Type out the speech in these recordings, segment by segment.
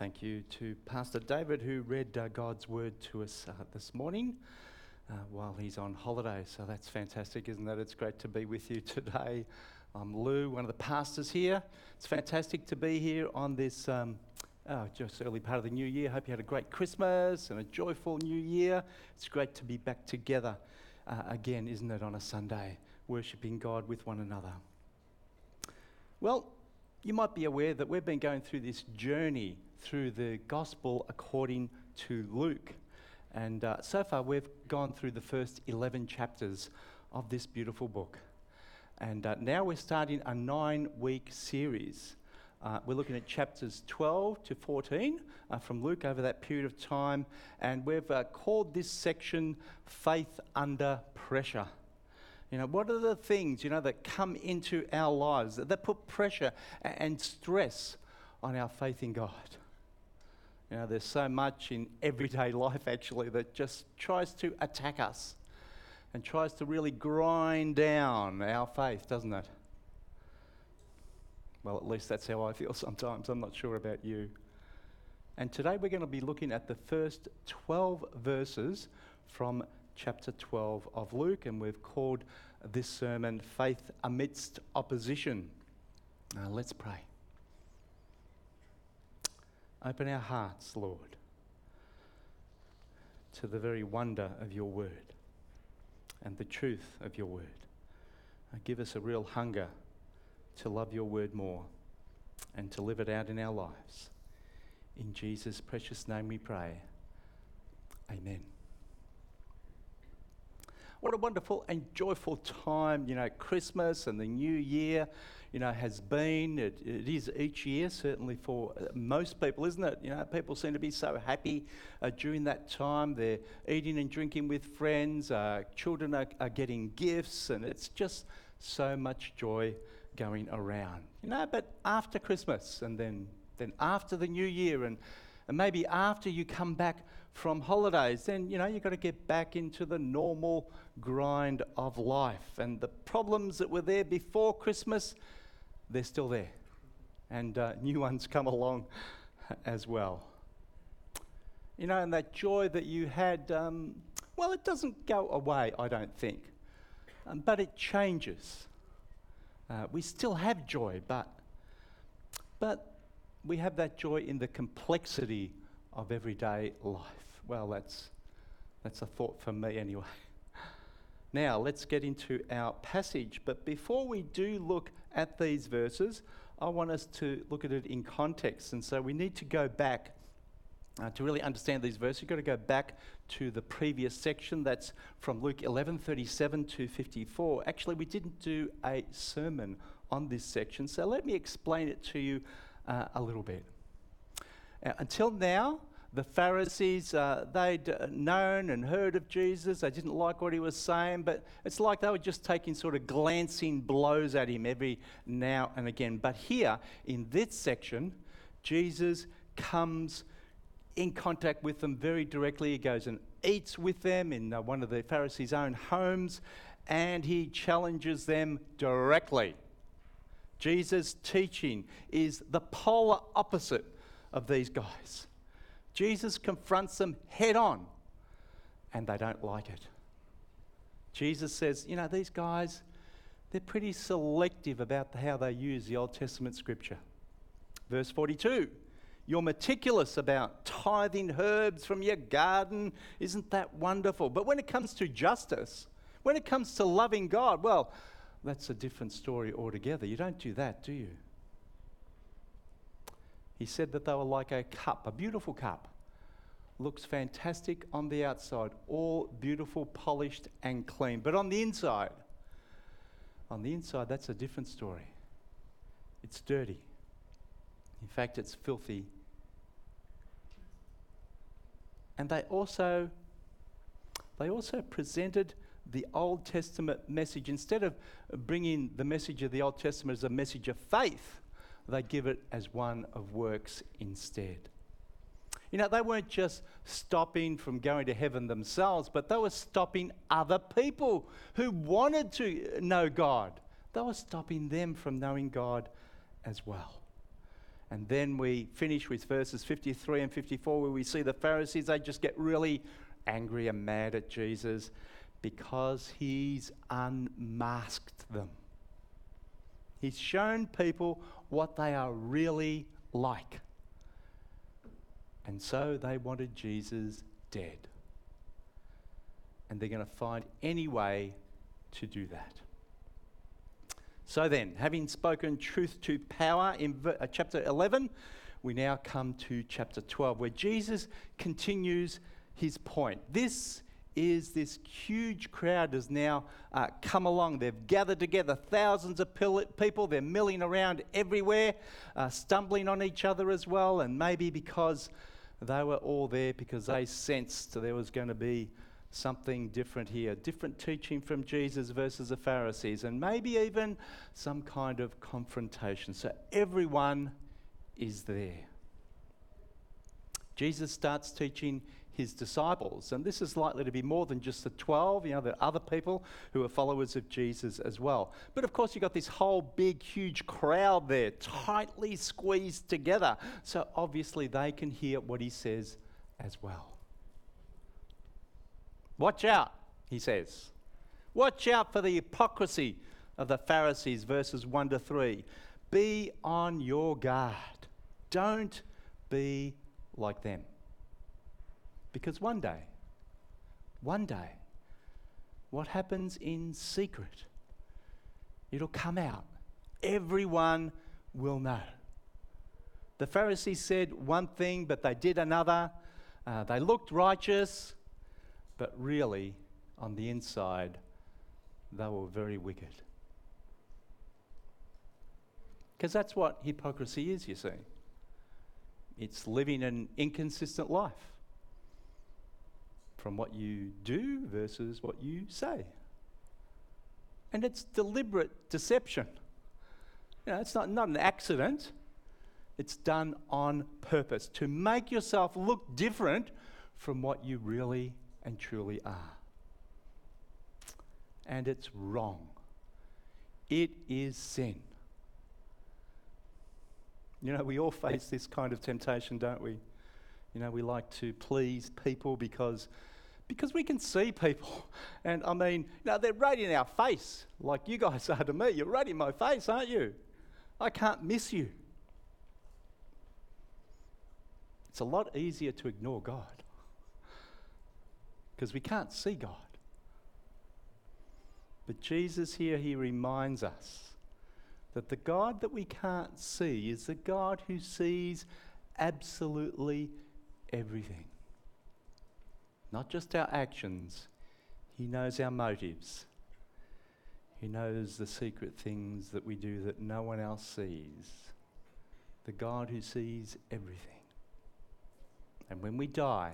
thank you to Pastor David, who read uh, God's word to us uh, this morning uh, while he's on holiday. So that's fantastic, isn't it? It's great to be with you today. I'm Lou, one of the pastors here. It's fantastic to be here on this um, oh, just early part of the new year. Hope you had a great Christmas and a joyful new year. It's great to be back together uh, again, isn't it, on a Sunday, worshipping God with one another. Well, you might be aware that we've been going through this journey through the Gospel according to Luke. And uh, so far, we've gone through the first 11 chapters of this beautiful book. And uh, now we're starting a nine week series. Uh, we're looking at chapters 12 to 14 uh, from Luke over that period of time. And we've uh, called this section Faith Under Pressure. You know, what are the things, you know, that come into our lives that, that put pressure and stress on our faith in God? You know, there's so much in everyday life actually that just tries to attack us and tries to really grind down our faith, doesn't it? Well, at least that's how I feel sometimes. I'm not sure about you. And today we're going to be looking at the first 12 verses from chapter 12 of Luke, and we've called this sermon Faith Amidst Opposition. Now, let's pray. Open our hearts, Lord, to the very wonder of your word and the truth of your word. Uh, give us a real hunger to love your word more and to live it out in our lives. In Jesus' precious name we pray. Amen. What a wonderful and joyful time, you know, Christmas and the new year you know, has been. It, it is each year, certainly for uh, most people, isn't it? You know, people seem to be so happy uh, during that time. They're eating and drinking with friends. Uh, children are, are getting gifts, and it's just so much joy going around. You know, but after Christmas, and then then after the New Year, and and maybe after you come back from holidays, then you know you've got to get back into the normal grind of life. And the problems that were there before Christmas, they're still there. And uh, new ones come along as well. You know, and that joy that you had, um, well, it doesn't go away, I don't think. Um, but it changes. Uh, we still have joy, but, but we have that joy in the complexity of everyday life. Well, that's, that's a thought for me anyway. Now, let's get into our passage. But before we do look at these verses, I want us to look at it in context. And so we need to go back uh, to really understand these verses. You've got to go back to the previous section. That's from Luke 11:37 to 54. Actually, we didn't do a sermon on this section, so let me explain it to you uh, a little bit. Uh, until now, the Pharisees, uh, they'd uh, known and heard of Jesus. They didn't like what he was saying, but it's like they were just taking sort of glancing blows at him every now and again. But here, in this section, Jesus comes in contact with them very directly. He goes and eats with them in uh, one of the Pharisees' own homes, and he challenges them directly. Jesus' teaching is the polar opposite of these guys. Jesus confronts them head on, and they don't like it. Jesus says, You know, these guys, they're pretty selective about how they use the Old Testament scripture. Verse 42 You're meticulous about tithing herbs from your garden. Isn't that wonderful? But when it comes to justice, when it comes to loving God, well, that's a different story altogether. You don't do that, do you? He said that they were like a cup, a beautiful cup. Looks fantastic on the outside, all beautiful, polished, and clean. But on the inside, on the inside, that's a different story. It's dirty. In fact, it's filthy. And they also they also presented the Old Testament message instead of bringing the message of the Old Testament as a message of faith they give it as one of works instead. You know, they weren't just stopping from going to heaven themselves, but they were stopping other people who wanted to know God. They were stopping them from knowing God as well. And then we finish with verses 53 and 54, where we see the Pharisees, they just get really angry and mad at Jesus because he's unmasked them. He's shown people what they are really like. And so they wanted Jesus dead. And they're going to find any way to do that. So then, having spoken truth to power in uh, chapter 11, we now come to chapter 12, where Jesus continues his point. This is this huge crowd has now uh, come along. They've gathered together, thousands of people. They're milling around everywhere, uh, stumbling on each other as well. And maybe because they were all there, because they sensed there was going to be something different here, different teaching from Jesus versus the Pharisees, and maybe even some kind of confrontation. So everyone is there. Jesus starts teaching his disciples. And this is likely to be more than just the 12, you know, the other people who are followers of Jesus as well. But of course, you've got this whole big, huge crowd there, tightly squeezed together. So obviously, they can hear what he says as well. Watch out, he says. Watch out for the hypocrisy of the Pharisees, verses 1 to 3. Be on your guard. Don't be like them. Because one day, one day, what happens in secret, it'll come out. Everyone will know. The Pharisees said one thing, but they did another. Uh, they looked righteous, but really, on the inside, they were very wicked. Because that's what hypocrisy is, you see. It's living an inconsistent life from what you do versus what you say. And it's deliberate deception. You know, it's not, not an accident. It's done on purpose to make yourself look different from what you really and truly are. And it's wrong. It is sin. You know, we all face this kind of temptation, don't we? You know, we like to please people because because we can see people. And I mean, you know, they're right in our face, like you guys are to me. You're right in my face, aren't you? I can't miss you. It's a lot easier to ignore God because we can't see God. But Jesus here, he reminds us that the God that we can't see is the God who sees absolutely everything not just our actions. He knows our motives. He knows the secret things that we do that no one else sees. The God who sees everything. And when we die,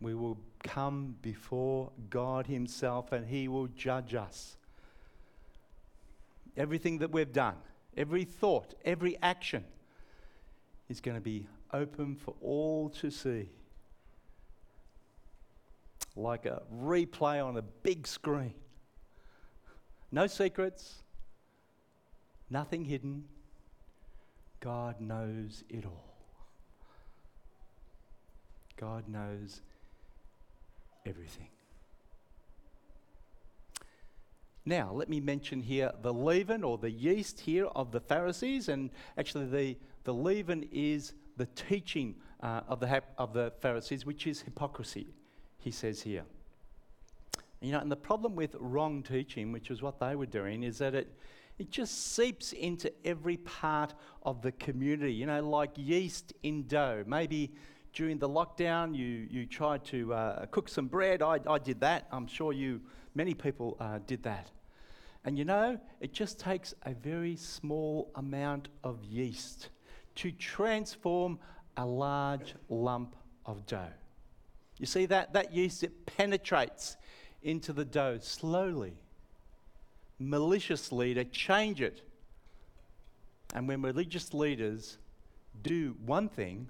we will come before God Himself and He will judge us. Everything that we've done, every thought, every action is going to be open for all to see like a replay on a big screen. No secrets, nothing hidden. God knows it all. God knows everything. Now, let me mention here the leaven or the yeast here of the Pharisees, and actually, the, the leaven is the teaching uh, of, the of the Pharisees, which is hypocrisy he says here. You know, and the problem with wrong teaching, which is what they were doing, is that it, it just seeps into every part of the community, you know, like yeast in dough. Maybe during the lockdown you, you tried to uh, cook some bread. I, I did that. I'm sure you, many people uh, did that. And you know, it just takes a very small amount of yeast to transform a large lump of dough. You see that? That yeast, it penetrates into the dough slowly, maliciously to change it. And when religious leaders do one thing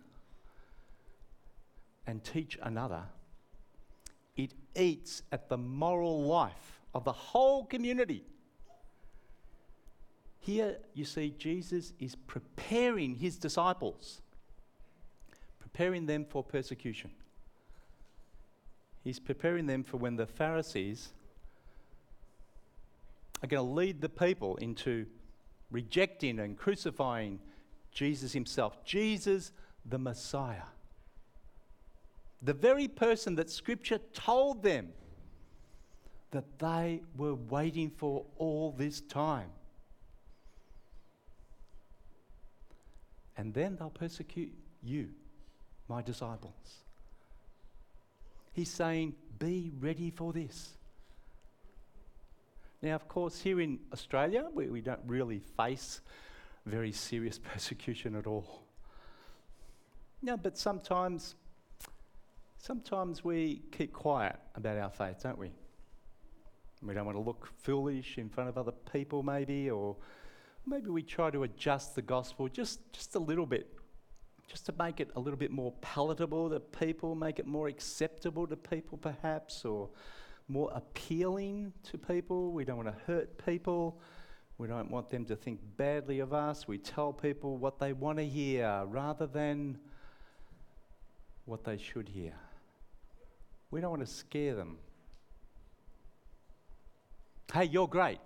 and teach another, it eats at the moral life of the whole community. Here you see Jesus is preparing his disciples, preparing them for persecution. He's preparing them for when the Pharisees are going to lead the people into rejecting and crucifying Jesus himself, Jesus the Messiah. The very person that Scripture told them that they were waiting for all this time. And then they'll persecute you, my disciples. He's saying, Be ready for this. Now, of course, here in Australia, we, we don't really face very serious persecution at all. No, but sometimes, sometimes we keep quiet about our faith, don't we? We don't want to look foolish in front of other people, maybe, or maybe we try to adjust the gospel just, just a little bit, just to make it a little bit more palatable to people, make it more acceptable to people, perhaps, or more appealing to people. We don't want to hurt people. We don't want them to think badly of us. We tell people what they want to hear rather than what they should hear. We don't want to scare them. Hey, you're great.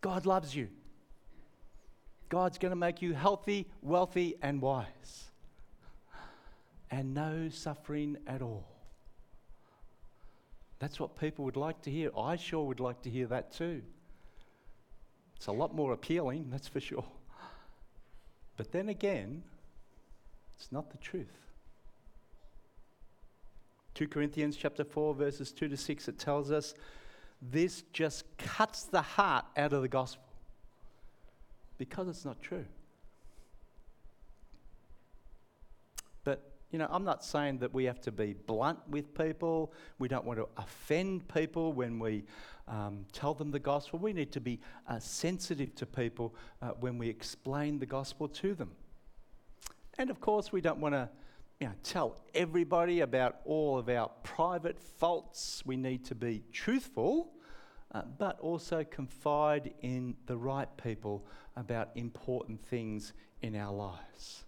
God loves you. God's going to make you healthy, wealthy, and wise. And no suffering at all. That's what people would like to hear. I sure would like to hear that too. It's a lot more appealing, that's for sure. But then again, it's not the truth. 2 Corinthians chapter 4 verses 2 to 6 it tells us this just cuts the heart out of the gospel because it's not true. But, you know, I'm not saying that we have to be blunt with people. We don't want to offend people when we um, tell them the gospel. We need to be uh, sensitive to people uh, when we explain the gospel to them. And of course, we don't want to you know, tell everybody about all of our private faults. We need to be truthful, uh, but also confide in the right people about important things in our lives.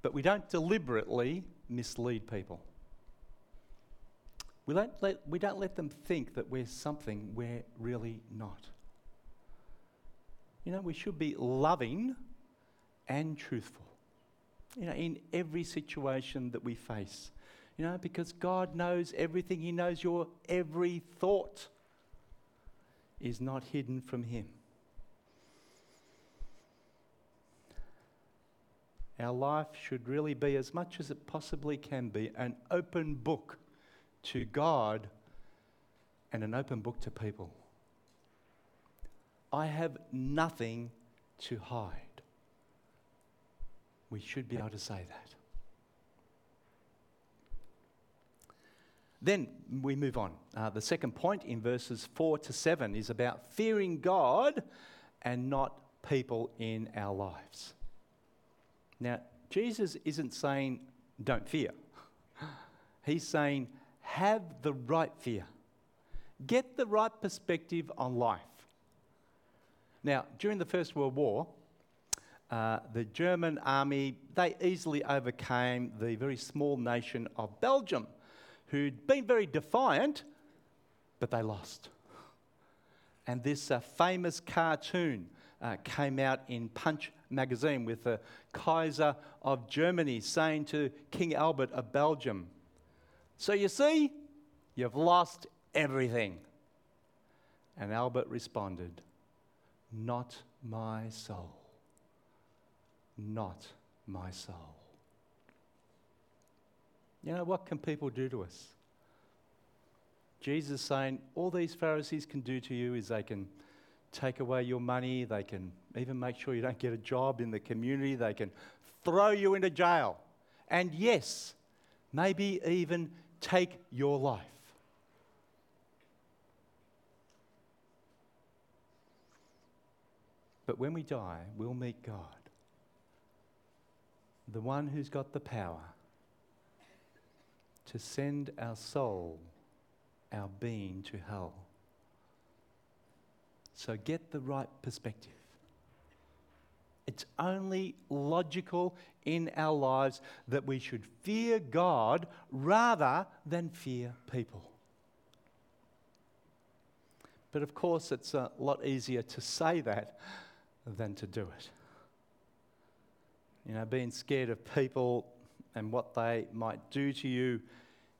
But we don't deliberately mislead people. We don't, let, we don't let them think that we're something we're really not. You know, we should be loving and truthful. You know, in every situation that we face. You know, because God knows everything, He knows your every thought is not hidden from Him. Our life should really be, as much as it possibly can be, an open book to God and an open book to people. I have nothing to hide. We should be able to say that. Then we move on. Uh, the second point in verses 4 to 7 is about fearing God and not people in our lives. Now, Jesus isn't saying don't fear, He's saying have the right fear, get the right perspective on life. Now, during the First World War, uh, the German army, they easily overcame the very small nation of Belgium, who'd been very defiant, but they lost. And this uh, famous cartoon uh, came out in Punch magazine with the Kaiser of Germany saying to King Albert of Belgium, So you see, you've lost everything. And Albert responded, Not my soul not my soul. You know, what can people do to us? Jesus saying, all these Pharisees can do to you is they can take away your money, they can even make sure you don't get a job in the community, they can throw you into jail. And yes, maybe even take your life. But when we die, we'll meet God the one who's got the power to send our soul, our being to hell. So get the right perspective. It's only logical in our lives that we should fear God rather than fear people. But of course, it's a lot easier to say that than to do it. You know, being scared of people and what they might do to you,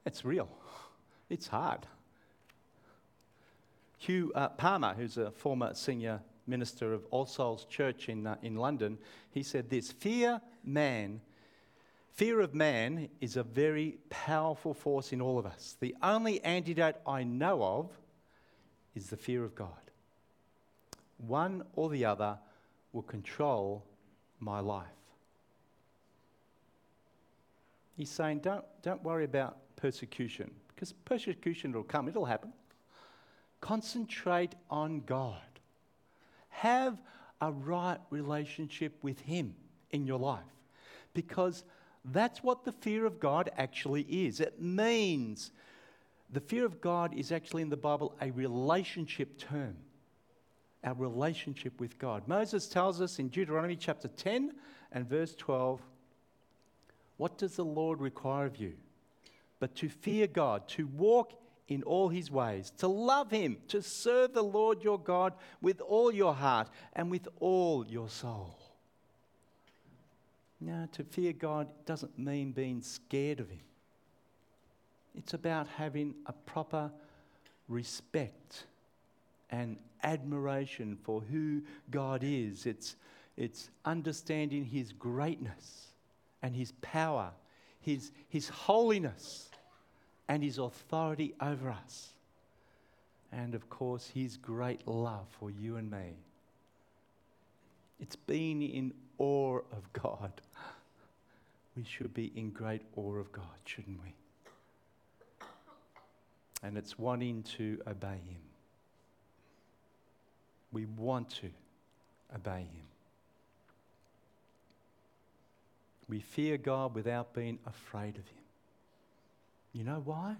it's real. It's hard. Hugh uh, Palmer, who's a former senior minister of All Souls Church in, uh, in London, he said this Fear man, fear of man is a very powerful force in all of us. The only antidote I know of is the fear of God. One or the other will control my life. He's saying, don't, don't worry about persecution, because persecution will come, it'll happen. Concentrate on God. Have a right relationship with Him in your life, because that's what the fear of God actually is. It means the fear of God is actually in the Bible a relationship term. Our relationship with God. Moses tells us in Deuteronomy chapter 10 and verse 12 what does the Lord require of you? But to fear God, to walk in all his ways, to love him, to serve the Lord your God with all your heart and with all your soul. Now, to fear God doesn't mean being scared of him. It's about having a proper respect and admiration for who God is. It's, it's understanding his greatness and his power, his, his holiness, and his authority over us. And of course, his great love for you and me. It's being in awe of God. We should be in great awe of God, shouldn't we? And it's wanting to obey him. We want to obey him. We fear God without being afraid of Him. You know why?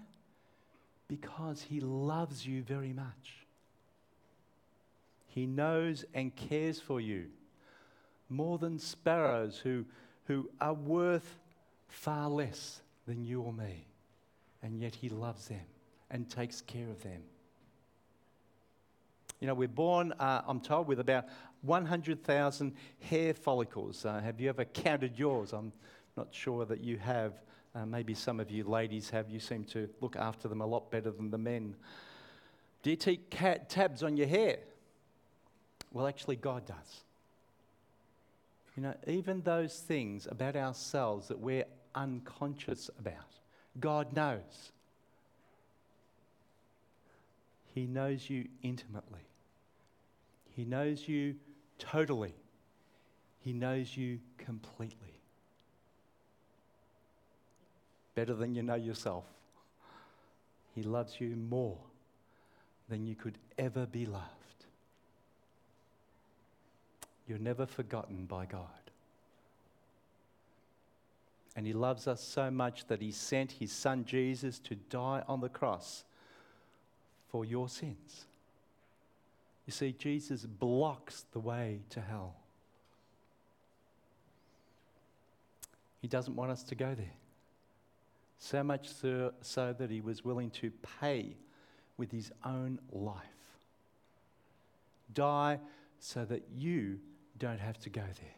Because He loves you very much. He knows and cares for you more than sparrows who, who are worth far less than you or me. And yet He loves them and takes care of them. You know, we're born, uh, I'm told, with about 100,000 hair follicles. Uh, have you ever counted yours? I'm not sure that you have. Uh, maybe some of you ladies have. You seem to look after them a lot better than the men. Do you take cat tabs on your hair? Well, actually, God does. You know, even those things about ourselves that we're unconscious about, God knows. He knows you intimately. He knows you totally. He knows you completely. Better than you know yourself. He loves you more than you could ever be loved. You're never forgotten by God. And He loves us so much that He sent His Son Jesus to die on the cross for your sins. You see, Jesus blocks the way to hell. He doesn't want us to go there. So much so, so, that he was willing to pay with his own life. Die so that you don't have to go there.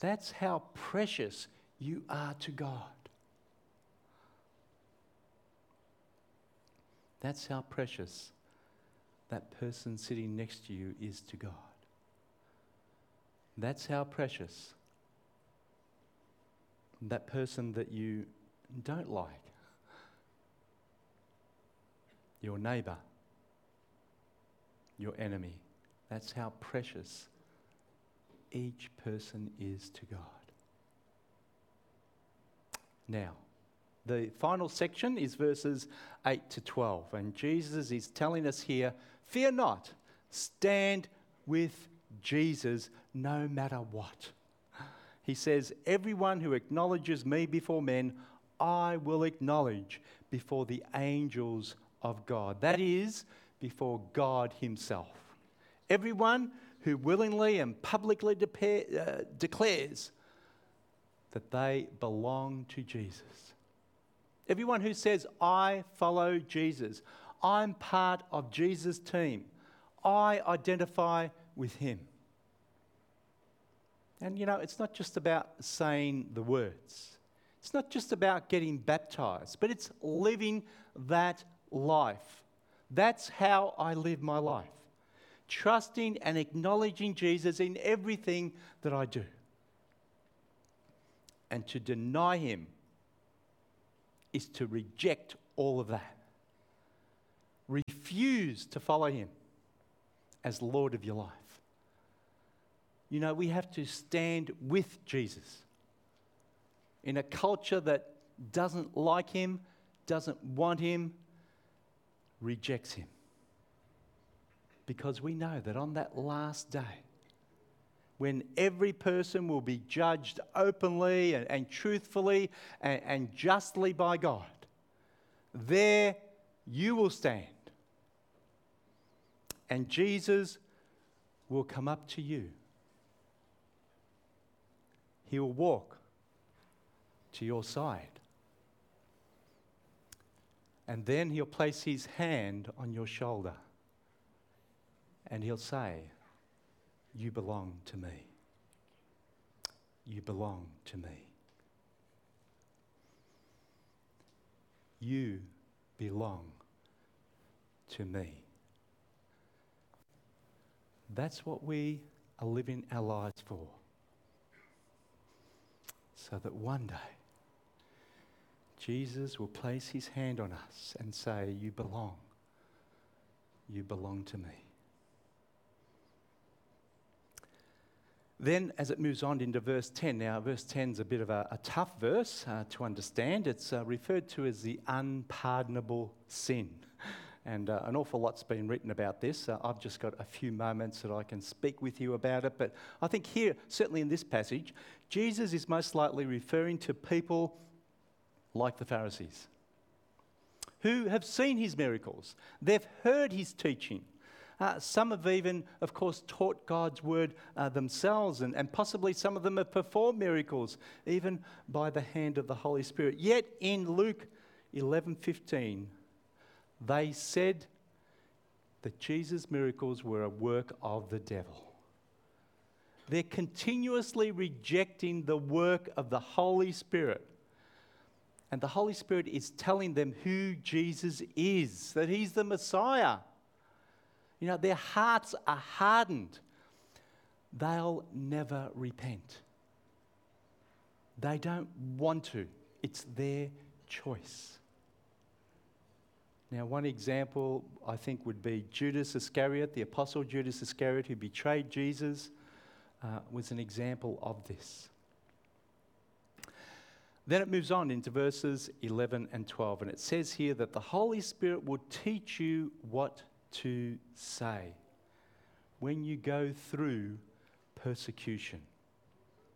That's how precious you are to God. That's how precious that person sitting next to you is to God. That's how precious that person that you don't like, your neighbor, your enemy, that's how precious each person is to God. Now, the final section is verses 8 to 12, and Jesus is telling us here Fear not, stand with Jesus no matter what. He says, Everyone who acknowledges me before men, I will acknowledge before the angels of God. That is, before God Himself. Everyone who willingly and publicly uh, declares that they belong to Jesus. Everyone who says, I follow Jesus, I'm part of Jesus' team, I identify with Him. And you know, it's not just about saying the words. It's not just about getting baptized, but it's living that life. That's how I live my life. Trusting and acknowledging Jesus in everything that I do. And to deny him is to reject all of that. Refuse to follow him as Lord of your life. You know, we have to stand with Jesus in a culture that doesn't like him, doesn't want him, rejects him. Because we know that on that last day, when every person will be judged openly and, and truthfully and, and justly by God, there you will stand. And Jesus will come up to you. He will walk to your side. And then he'll place his hand on your shoulder and he'll say, You belong to me. You belong to me. You belong to me. That's what we are living our lives for. So that one day Jesus will place his hand on us and say, You belong. You belong to me. Then, as it moves on into verse 10, now, verse 10 is a bit of a, a tough verse uh, to understand. It's uh, referred to as the unpardonable sin. And uh, an awful lot's been written about this. Uh, I've just got a few moments that I can speak with you about it. But I think here, certainly in this passage, Jesus is most likely referring to people like the Pharisees who have seen his miracles, they've heard his teaching. Uh, some have even, of course, taught God's word uh, themselves, and, and possibly some of them have performed miracles, even by the hand of the Holy Spirit. Yet in Luke 11:15, they said that Jesus' miracles were a work of the devil. They're continuously rejecting the work of the Holy Spirit. And the Holy Spirit is telling them who Jesus is, that He's the Messiah. You know, their hearts are hardened. They'll never repent. They don't want to, it's their choice. Now, one example I think would be Judas Iscariot, the apostle Judas Iscariot, who betrayed Jesus, uh, was an example of this. Then it moves on into verses 11 and 12, and it says here that the Holy Spirit will teach you what to say when you go through persecution.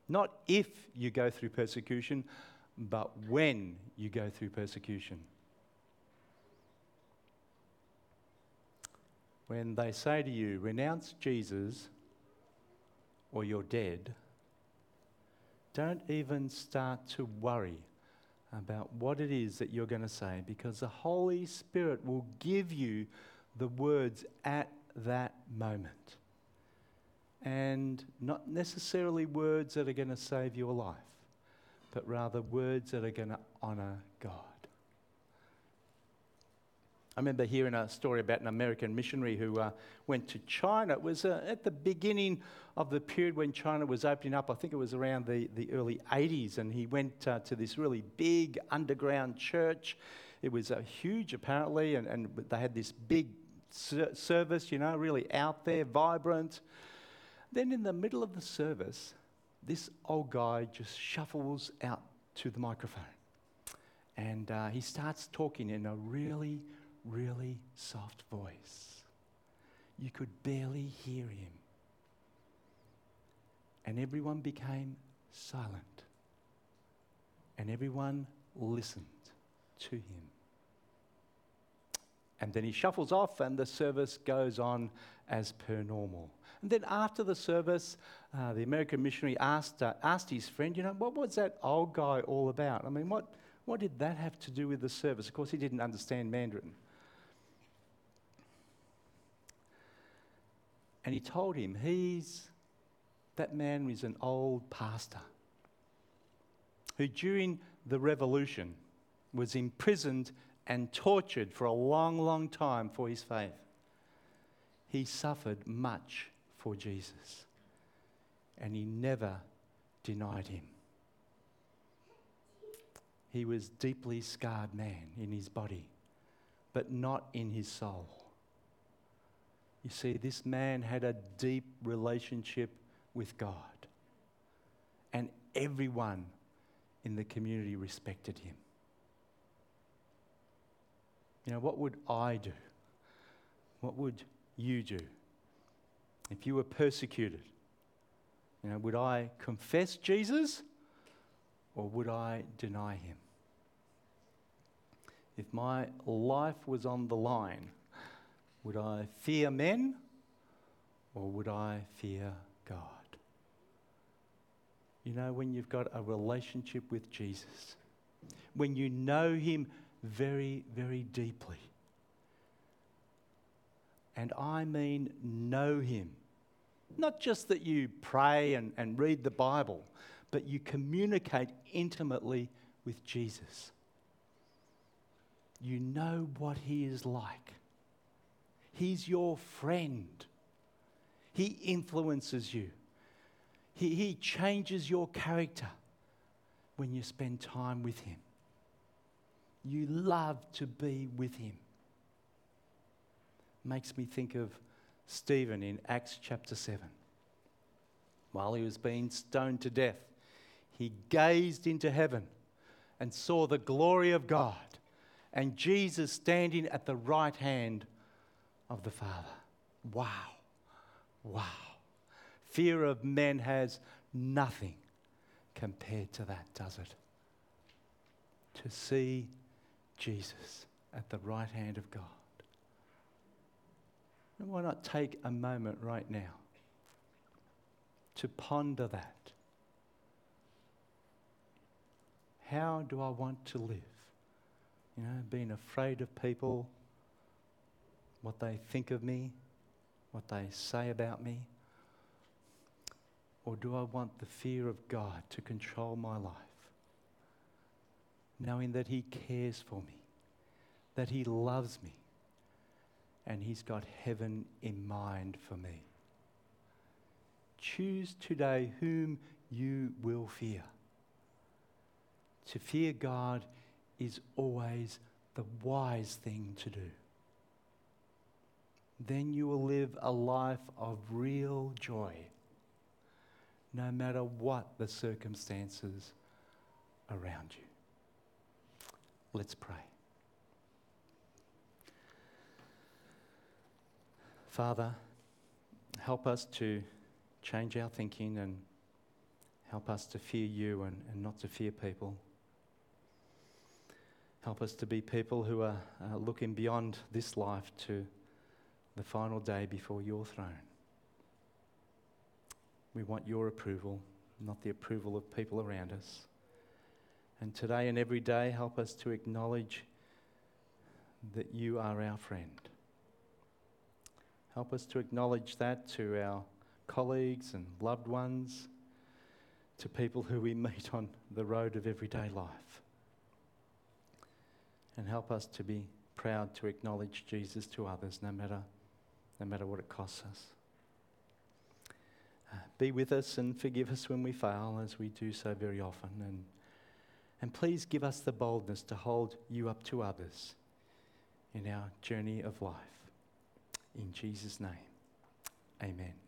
Not if you go through persecution, but when you go through persecution. When they say to you, renounce Jesus or you're dead don't even start to worry about what it is that you're going to say because the Holy Spirit will give you the words at that moment. And not necessarily words that are going to save your life, but rather words that are going to honour God. I remember hearing a story about an American missionary who uh, went to China. It was uh, at the beginning of the period when China was opening up. I think it was around the, the early 80s. And he went uh, to this really big underground church. It was uh, huge, apparently, and, and they had this big service, you know, really out there, vibrant. Then, in the middle of the service, this old guy just shuffles out to the microphone. And uh, he starts talking in a really, really soft voice. You could barely hear him. And everyone became silent. And everyone listened to him. And then he shuffles off, and the service goes on as per normal. And then after the service, uh, the American missionary asked, uh, asked his friend, you know, what was that old guy all about? I mean, what, what did that have to do with the service? Of course, he didn't understand Mandarin. And he told him, he's, that man is an old pastor who during the revolution was imprisoned and tortured for a long, long time for his faith. He suffered much for Jesus and he never denied him. He was deeply scarred man in his body, but not in his soul. You see, this man had a deep relationship with God, and everyone in the community respected him. You know, what would I do? What would you do if you were persecuted? You know, would I confess Jesus or would I deny him? If my life was on the line, would I fear men or would I fear God? You know, when you've got a relationship with Jesus, when you know him very, very deeply, and I mean know him not just that you pray and, and read the Bible, but you communicate intimately with Jesus. You know what he is like. He's your friend. He influences you. He, he changes your character when you spend time with him. You love to be with him. Makes me think of Stephen in Acts chapter 7. While he was being stoned to death, he gazed into heaven and saw the glory of God and Jesus standing at the right hand of the Father. Wow. Wow. Fear of men has nothing compared to that, does it? To see Jesus at the right hand of God. And why not take a moment right now to ponder that? How do I want to live? You know, being afraid of people, what they think of me, what they say about me? Or do I want the fear of God to control my life? Knowing that He cares for me, that He loves me, and He's got heaven in mind for me. Choose today whom you will fear. To fear God is always the wise thing to do. Then you will live a life of real joy, no matter what the circumstances around you. Let's pray. Father, help us to change our thinking and help us to fear you and, and not to fear people. Help us to be people who are uh, looking beyond this life to the final day before your throne. We want your approval, not the approval of people around us. And today and every day, help us to acknowledge that you are our friend. Help us to acknowledge that to our colleagues and loved ones, to people who we meet on the road of everyday life. And help us to be proud to acknowledge Jesus to others, no matter, no matter what it costs us. Uh, be with us and forgive us when we fail, as we do so very often. And, and please give us the boldness to hold you up to others in our journey of life. In Jesus' name, amen.